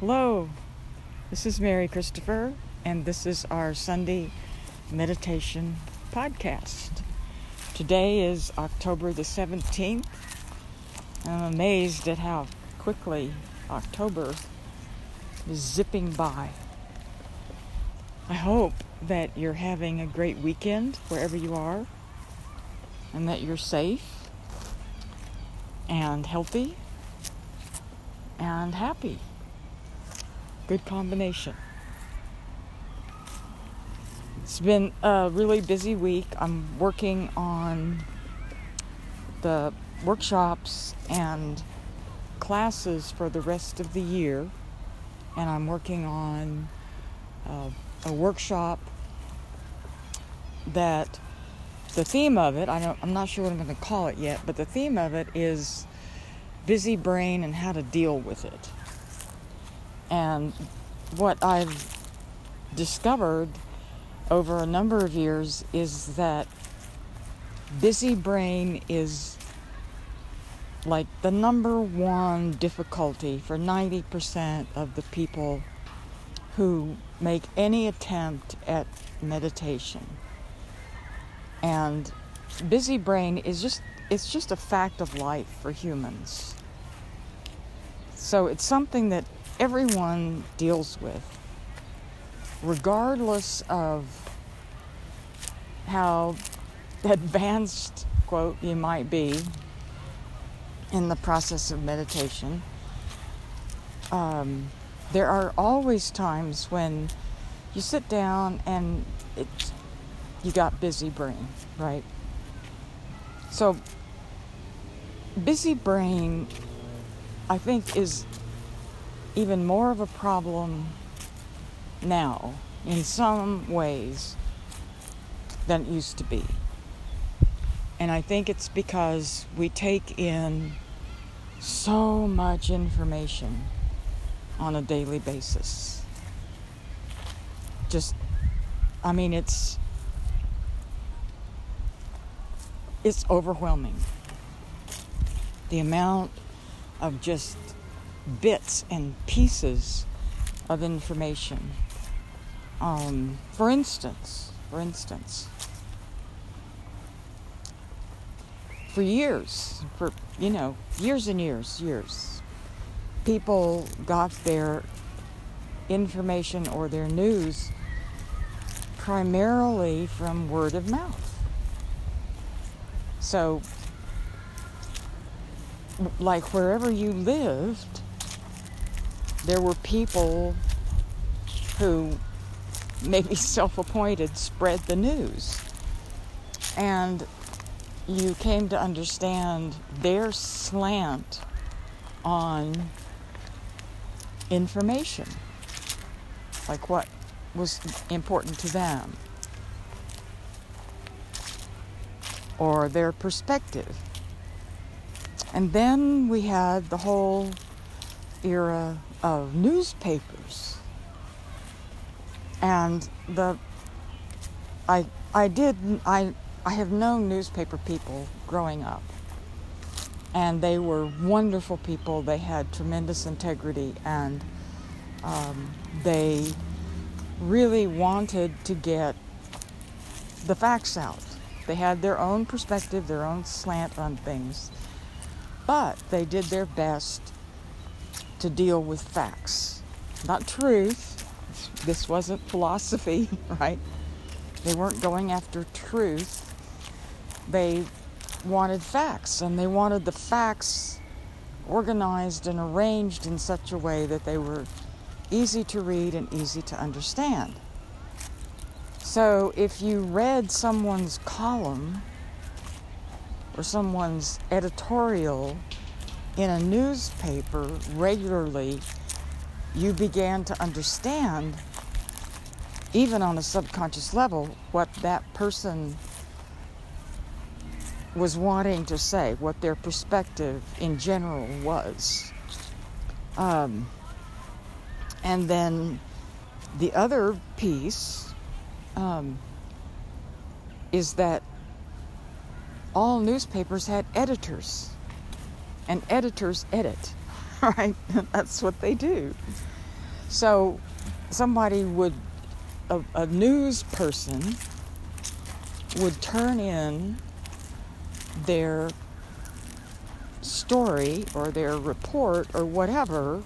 Hello, this is Mary Christopher, and this is our Sunday meditation podcast. Today is October the 17th. I'm amazed at how quickly October is zipping by. I hope that you're having a great weekend wherever you are, and that you're safe and healthy and happy. Good combination. It's been a really busy week. I'm working on the workshops and classes for the rest of the year, and I'm working on uh, a workshop that the theme of it, I I'm not sure what I'm going to call it yet, but the theme of it is busy brain and how to deal with it. And what I've discovered over a number of years is that busy brain is like the number one difficulty for 90% of the people who make any attempt at meditation. And busy brain is just it's just a fact of life for humans. So it's something that everyone deals with, regardless of how advanced, quote, you might be in the process of meditation. Um, there are always times when you sit down and it, you got busy brain, right? So, busy brain, I think, is even more of a problem now in some ways than it used to be. And I think it's because we take in so much information on a daily basis. Just, I mean, it's it's overwhelming. The amount of just bits and pieces of information. Um, for instance, for instance, for years, for you know, years and years, years, people got their information or their news primarily from word of mouth. So, like wherever you lived, there were people who, maybe self appointed, spread the news. And you came to understand their slant on information, like what was important to them, or their perspective. And then we had the whole era of newspapers. And the I I did I I have known newspaper people growing up. And they were wonderful people. They had tremendous integrity and um, they really wanted to get the facts out. They had their own perspective, their own slant on things, but they did their best to deal with facts, not truth. This wasn't philosophy, right? They weren't going after truth. They wanted facts, and they wanted the facts organized and arranged in such a way that they were easy to read and easy to understand. So if you read someone's column or someone's editorial in a newspaper regularly, you began to understand, even on a subconscious level, what that person was wanting to say, what their perspective in general was. Um, and then the other piece um, is that all newspapers had editors and editors edit, right? That's what they do. So somebody would, a, a news person would turn in their story or their report or whatever,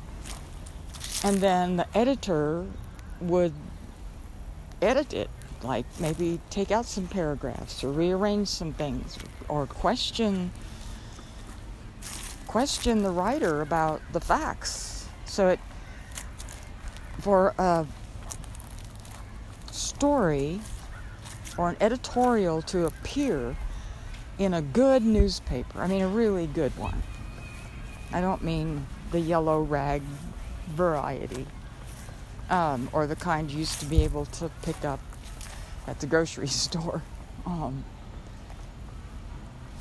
and then the editor would edit it, like maybe take out some paragraphs or rearrange some things or question question the writer about the facts. So it for a story or an editorial to appear in a good newspaper, I mean a really good one. I don't mean the yellow rag variety um, or the kind you used to be able to pick up at the grocery store. Um,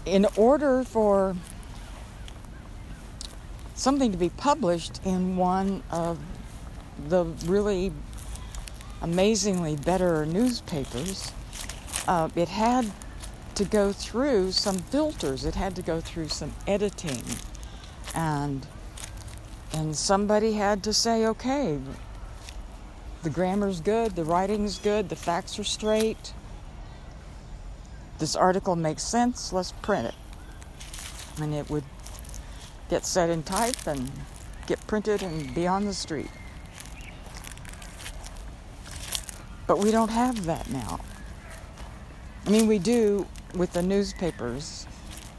in order for something to be published in one of the really amazingly better newspapers, uh, it had to go through some filters. It had to go through some editing, and and somebody had to say, okay, the grammar's good, the writing's good, the facts are straight. This article makes sense. Let's print it, and it would get set in type and get printed and be on the street. But we don't have that now. I mean, we do with the newspapers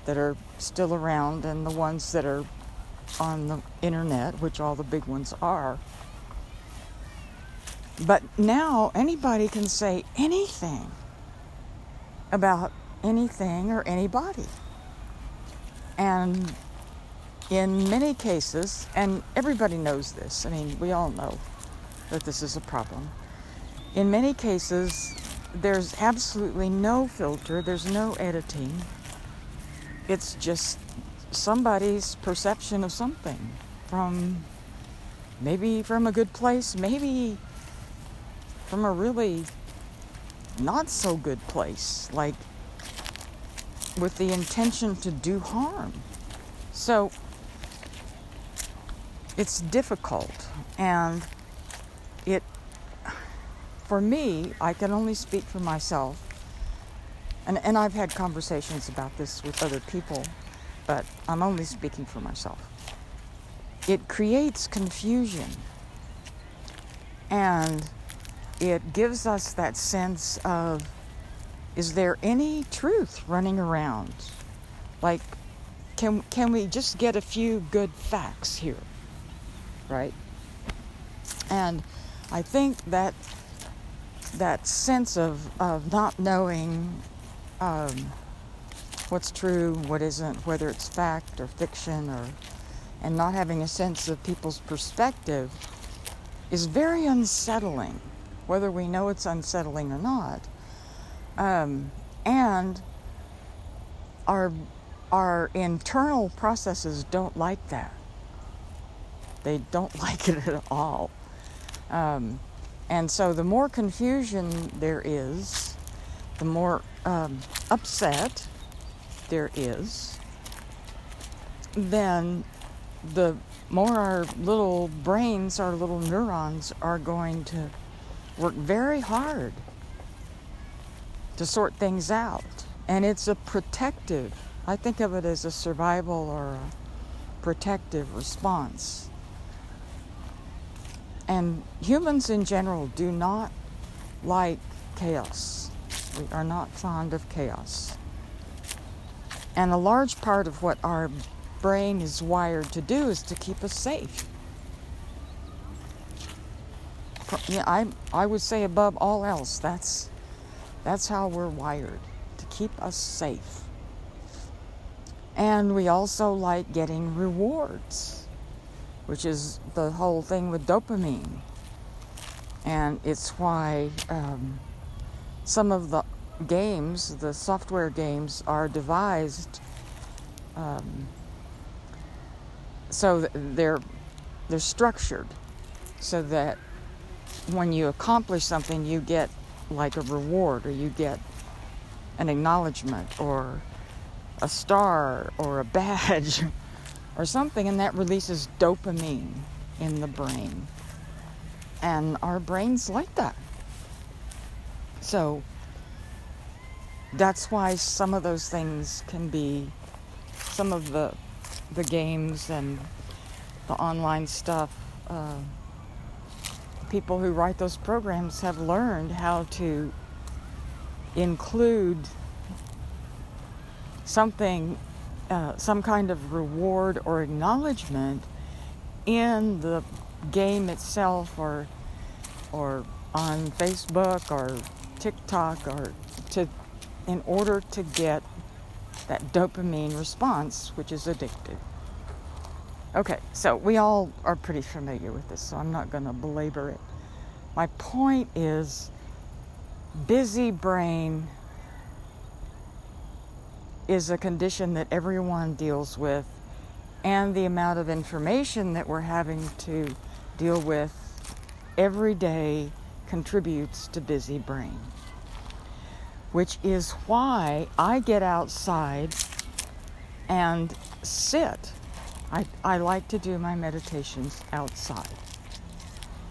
that are still around and the ones that are on the internet, which all the big ones are. But now anybody can say anything about anything or anybody. And in many cases, and everybody knows this, I mean, we all know that this is a problem. In many cases, there's absolutely no filter, there's no editing. It's just somebody's perception of something from maybe from a good place, maybe from a really not so good place, like with the intention to do harm. So it's difficult and it for me i can only speak for myself. And, and i've had conversations about this with other people but i'm only speaking for myself. It creates confusion and it gives us that sense of is there any truth running around? Like can, can we just get a few good facts here right? And I think that that sense of, of not knowing um, what's true, what isn't, whether it's fact or fiction, or and not having a sense of people's perspective is very unsettling, whether we know it's unsettling or not. Um, and our our internal processes don't like that. They don't like it at all. Um, and so the more confusion there is, the more um, upset there is, then the more our little brains, our little neurons are going to work very hard to sort things out. And it's a protective, I think of it as a survival or a protective response and humans in general do not like chaos. We are not fond of chaos. And a large part of what our brain is wired to do is to keep us safe. Yeah, I, I would say above all else, that's, that's how we're wired, to keep us safe. And we also like getting rewards which is the whole thing with dopamine. And it's why um, some of the games, the software games, are devised um, so they're they're structured so that when you accomplish something, you get like a reward, or you get an acknowledgement, or a star, or a badge or something, and that releases dopamine in the brain. And our brains like that. So that's why some of those things can be some of the the games and the online stuff uh, people who write those programs have learned how to include something uh, some kind of reward or acknowledgement in the game itself or or on Facebook or TikTok or to in order to get that dopamine response which is addictive. Okay, so we all are pretty familiar with this, so I'm not going to belabor it. My point is busy brain is a condition that everyone deals with, and the amount of information that we're having to deal with every day contributes to busy brain. Which is why I get outside and sit. I, I like to do my meditations outside.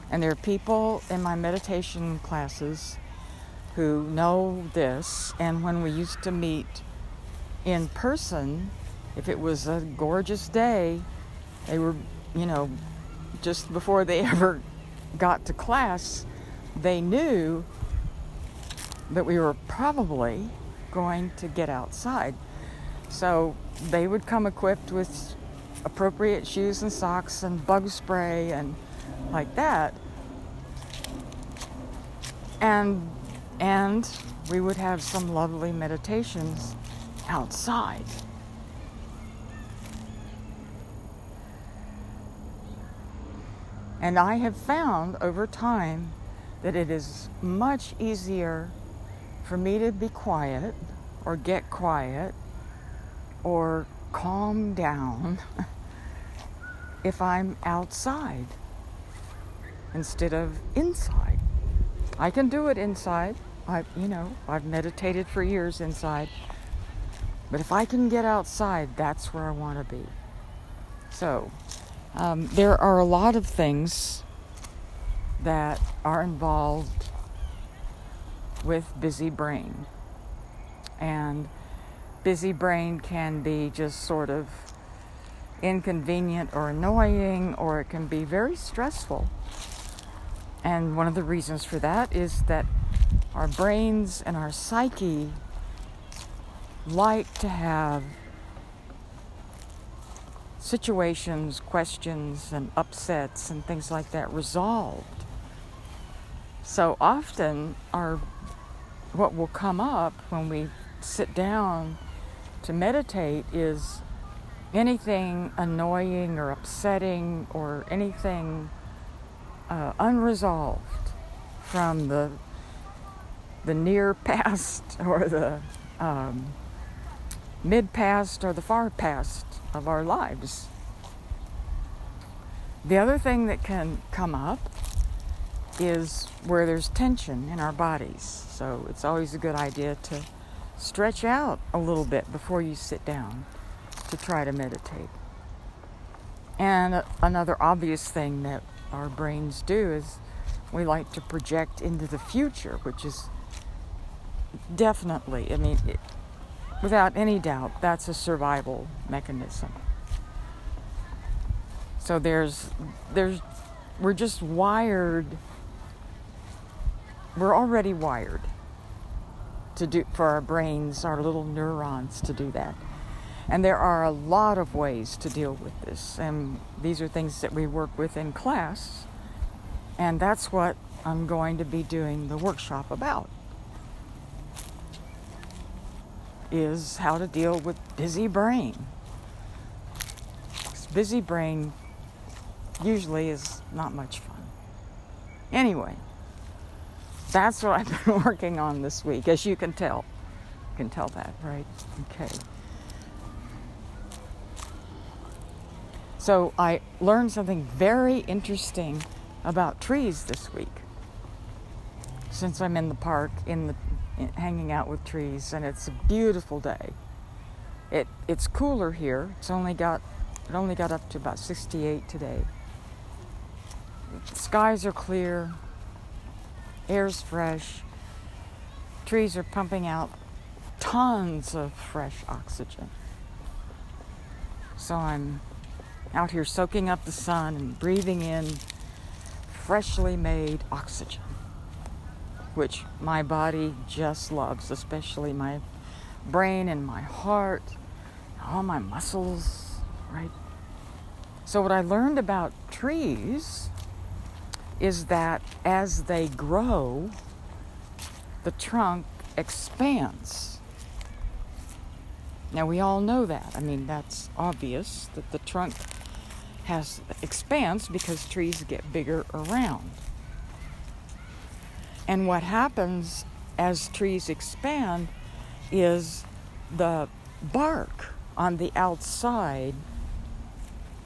And there are people in my meditation classes who know this, and when we used to meet in person, if it was a gorgeous day, they were, you know, just before they ever got to class, they knew that we were probably going to get outside. So they would come equipped with appropriate shoes and socks and bug spray and like that. And and we would have some lovely meditations outside. And I have found over time that it is much easier for me to be quiet or get quiet or calm down if I'm outside instead of inside. I can do it inside. I, you know, I've meditated for years inside. But if I can get outside, that's where I want to be. So, um, there are a lot of things that are involved with busy brain. And busy brain can be just sort of inconvenient or annoying, or it can be very stressful. And one of the reasons for that is that our brains and our psyche like to have situations, questions, and upsets and things like that resolved. So often, our what will come up when we sit down to meditate is anything annoying or upsetting or anything uh, unresolved from the the near past or the um, mid past or the far past of our lives. The other thing that can come up is where there's tension in our bodies. So it's always a good idea to stretch out a little bit before you sit down to try to meditate. And another obvious thing that our brains do is we like to project into the future, which is definitely, I mean, it, without any doubt, that's a survival mechanism. So there's, there's, we're just wired. We're already wired to do for our brains, our little neurons to do that. And there are a lot of ways to deal with this, and these are things that we work with in class, and that's what I'm going to be doing the workshop about. Is how to deal with busy brain. Busy brain usually is not much fun. Anyway, that's what I've been working on this week, as you can tell. You can tell that, right? Okay. So I learned something very interesting about trees this week. Since I'm in the park in the hanging out with trees, and it's a beautiful day. It it's cooler here. It's only got it only got up to about 68 today. skies are clear, air's fresh, trees are pumping out tons of fresh oxygen. So I'm out here soaking up the sun and breathing in freshly made oxygen, which my body just loves, especially my brain and my heart, all my muscles, right? So, what I learned about trees is that as they grow, the trunk expands. Now we all know that. I mean, that's obvious that the trunk has expands because trees get bigger around. And what happens as trees expand is the bark on the outside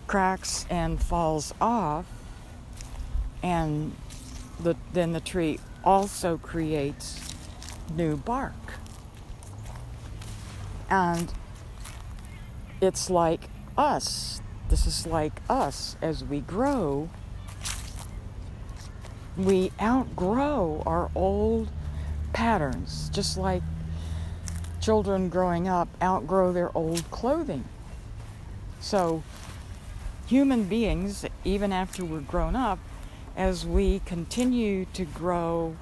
cracks and falls off and the, then the tree also creates new bark. And it's like us. This is like us as we grow. We outgrow our old patterns, just like children growing up outgrow their old clothing. So, human beings, even after we're grown up, as we continue to grow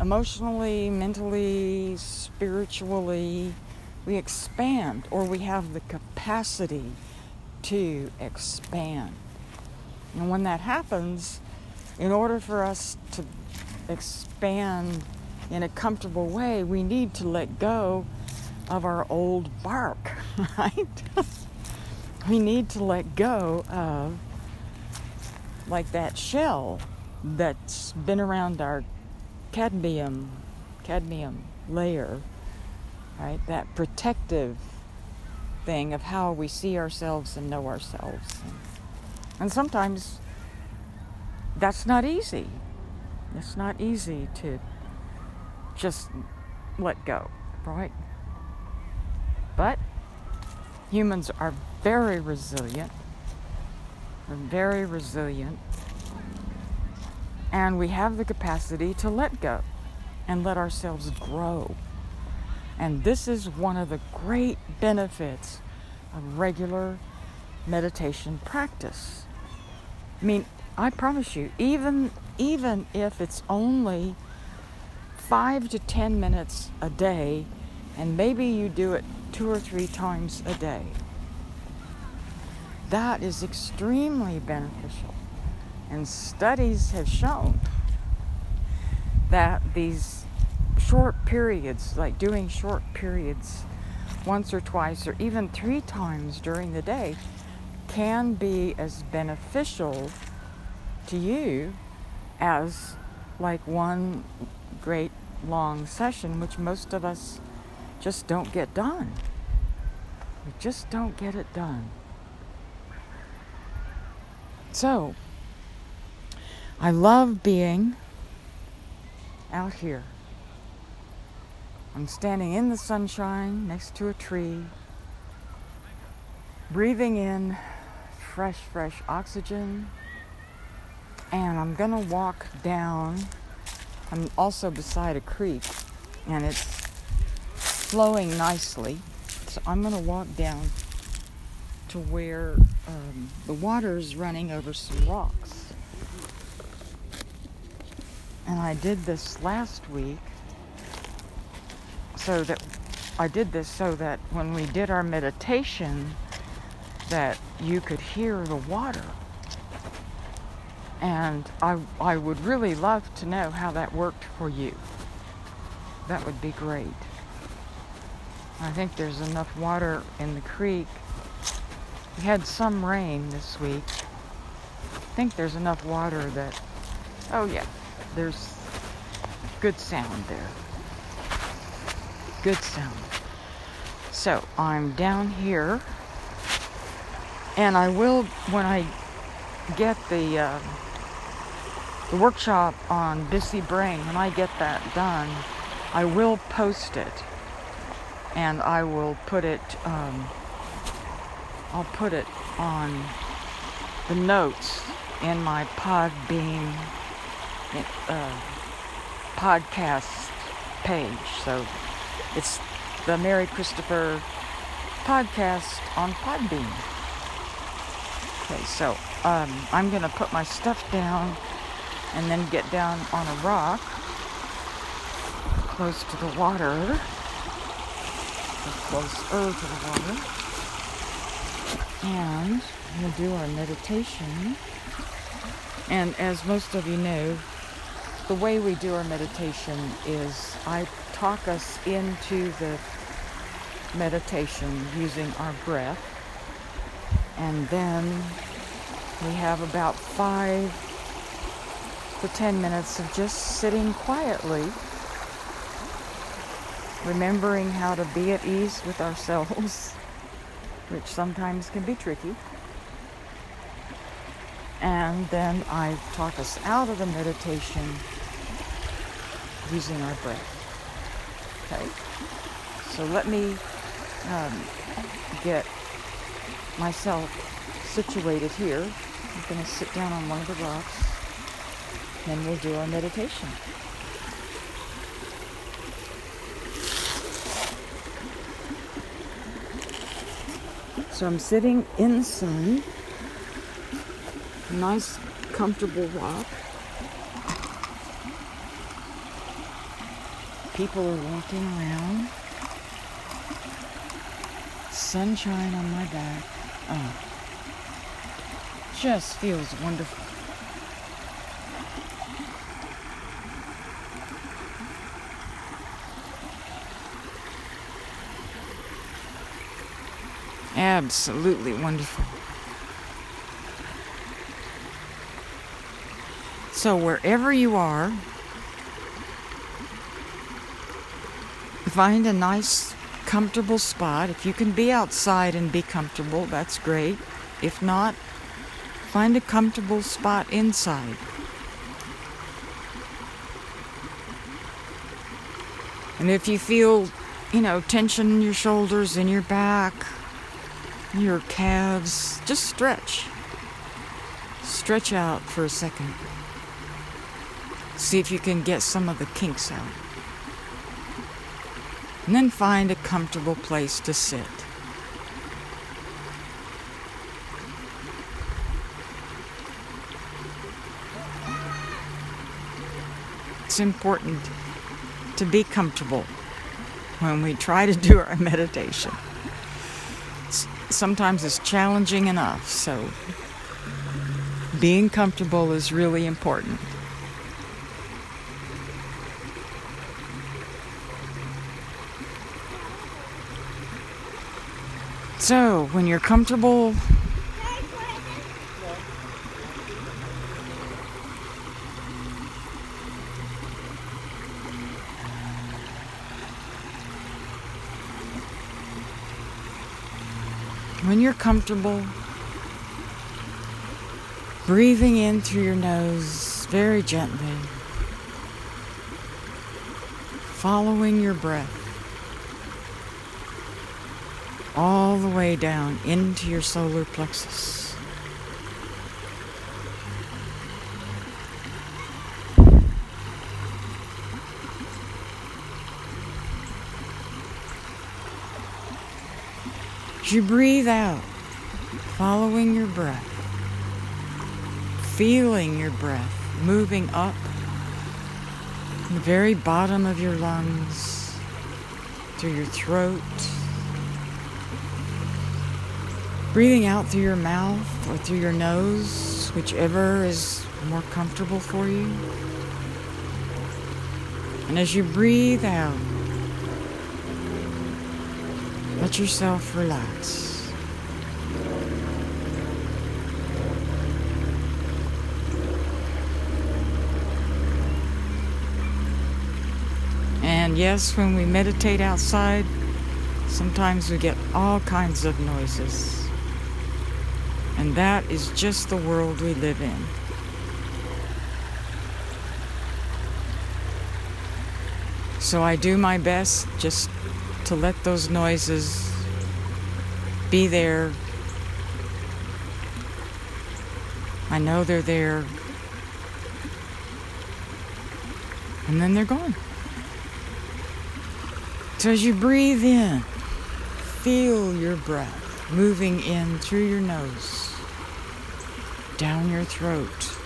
emotionally, mentally, spiritually, we expand or we have the capacity to expand. And when that happens, in order for us to expand in a comfortable way, we need to let go of our old bark, right? we need to let go of like that shell that's been around our cambium cambium layer right that protective thing of how we see ourselves and know ourselves and, sometimes that's not easy it's not easy to just let go right but humans are very resilient are very resilient, and we have the capacity to let go and let ourselves grow. And this is one of the great benefits of regular meditation practice. I mean, I promise you, even even if it's only 5 to 10 minutes a day and maybe you do it two or three times a day that is extremely beneficial. And studies have shown that these short periods, like doing short periods once or twice or even three times during the day, can be as beneficial to you as like one great long session, which most of us just don't get done. We just don't get it done. So, I love being out here. I'm standing in the sunshine next to a tree, breathing in fresh, fresh oxygen, and I'm gonna walk down. I'm also beside a creek, and it's flowing nicely. So I'm gonna walk down to where um, the water is running over some rocks. And I did this last week so that I did this so that when we did our meditation that you could hear the water. And I, I would really love to know how that worked for you. That would be great. I think there's enough water in the creek we had some rain this week. I think there's enough water that, oh yeah, there's good sound there. Good sound. So I'm down here, and I will, when I get the, uh, the workshop on Busy Brain, when I get that done, I will post it and I will put it um, I'll put it on the notes in my Podbean uh, podcast page. So it's the Mary Christopher podcast on Podbean. Okay, so um, I'm going to put my stuff down and then get down on a rock close to the water. Closer to the water. And we'll do our meditation. And as most of you know, the way we do our meditation is I talk us into the meditation using our breath. And then we have about five to ten minutes of just sitting quietly, remembering how to be at ease with ourselves, which sometimes can be tricky. And then I talk us out of the meditation using our breath. Okay? So let me um, get myself situated here. I'm going to sit down on one of the rocks. Then we'll do our meditation. So I'm sitting in the sun, nice comfortable rock. People are walking around. Sunshine on my back. Oh, just feels wonderful. Absolutely wonderful. So, wherever you are, find a nice, comfortable spot. If you can be outside and be comfortable, that's great. If not, find a comfortable spot inside. And if you feel, you know, tension in your shoulders, in your back, your calves, just stretch. Stretch out for a second. See if you can get some of the kinks out and then find a comfortable place to sit. It's important to be comfortable when we try to do our meditation. Sometimes it's challenging enough, so being comfortable is really important. So, when you're comfortable, when you're comfortable, breathing in through your nose very gently, following your breath all the way down into your solar plexus. As you breathe out, following your breath, feeling your breath moving up the very bottom of your lungs, through your throat Breathing out through your mouth or through your nose, whichever is more comfortable for you. And as you breathe out, let yourself relax. And yes, when we meditate outside, sometimes we get all kinds of noises. And that is just the world we live in. So I do my best just to let those noises be there. I know they're there. And then they're gone. So as you breathe in, feel your breath moving in through your nose, down your throat,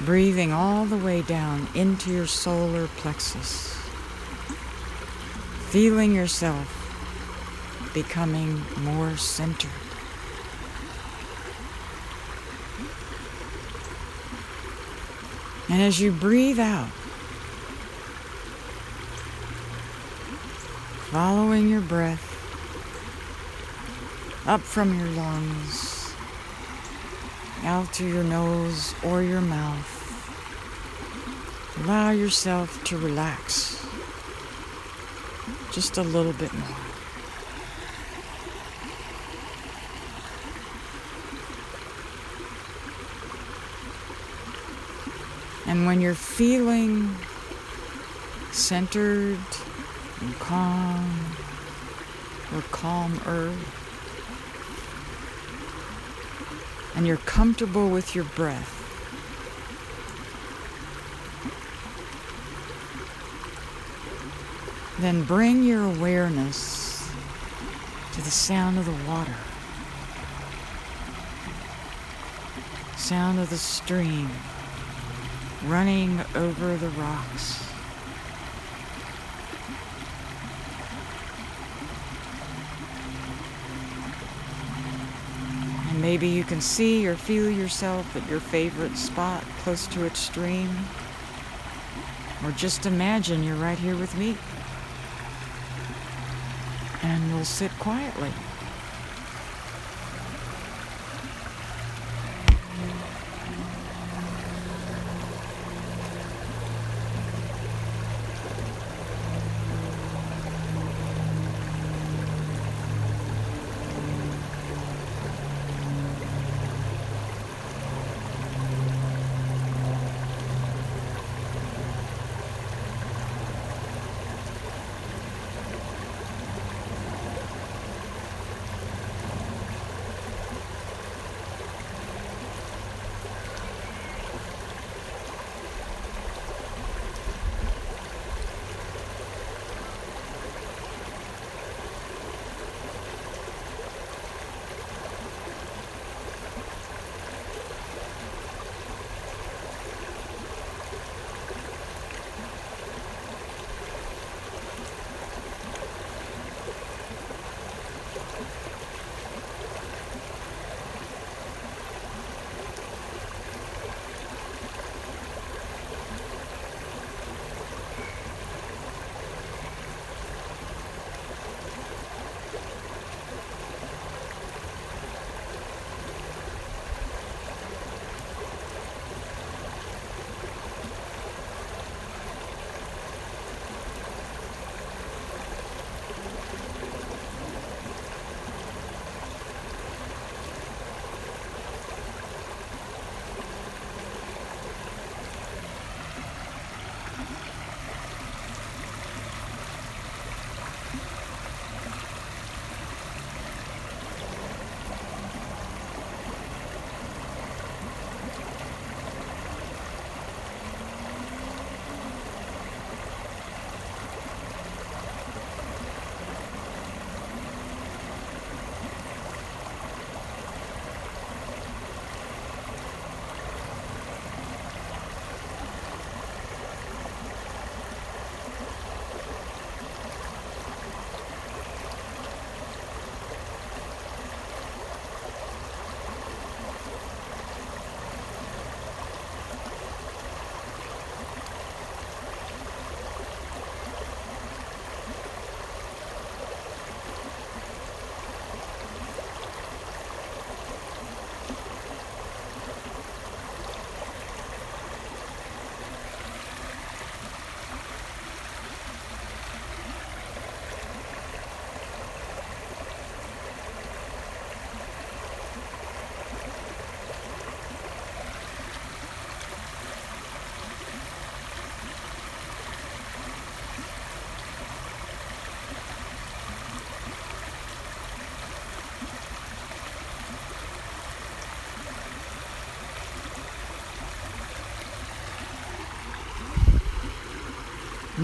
breathing all the way down into your solar plexus, feeling yourself becoming more centered. And as you breathe out, following your breath up from your lungs, out to your nose or your mouth, allow yourself to relax just a little bit more. And when you're feeling centered and calm or calmer, and you're comfortable with your breath, then bring your awareness to the sound of the water, sound of the stream running over the rocks. Maybe you can see or feel yourself at your favorite spot close to its stream. Or just imagine you're right here with me. And we'll sit quietly.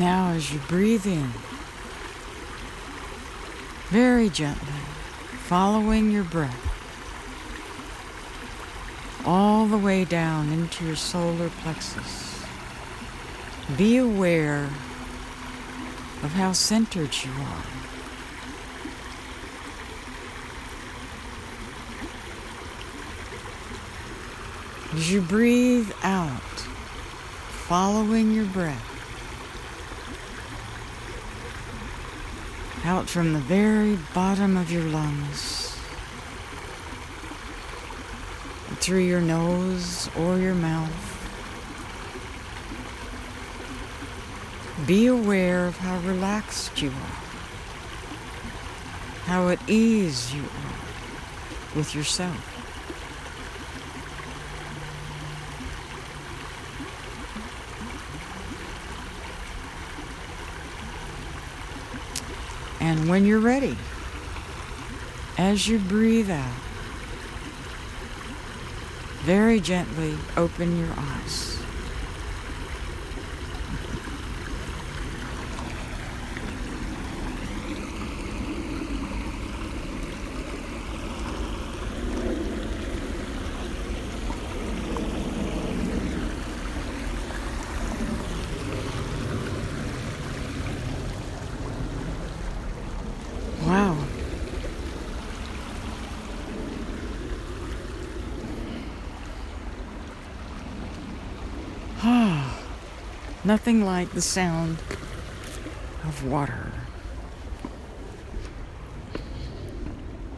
Now, as you breathe in, very gently, following your breath, all the way down into your solar plexus, be aware of how centered you are. As you breathe out, following your breath, out from the very bottom of your lungs, through your nose or your mouth. Be aware of how relaxed you are, how at ease you are with yourself. And when you're ready, as you breathe out, very gently open your eyes. Nothing like the sound of water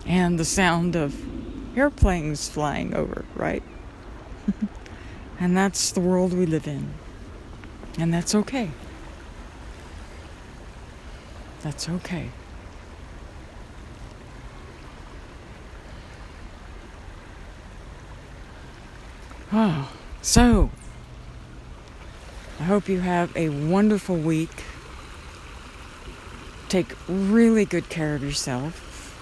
and the sound of airplanes flying over, right? and that's the world we live in. And that's okay. That's okay. Oh, so I hope you have a wonderful week. Take really good care of yourself.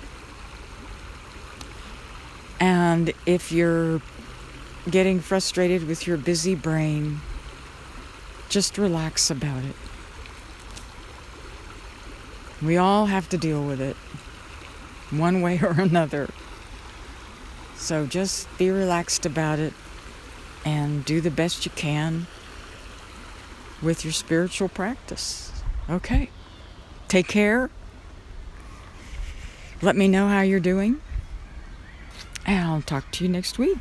And if you're getting frustrated with your busy brain, just relax about it. We all have to deal with it, one way or another. So just be relaxed about it and do the best you can with your spiritual practice. Okay. Take care. Let me know how you're doing. And I'll talk to you next week.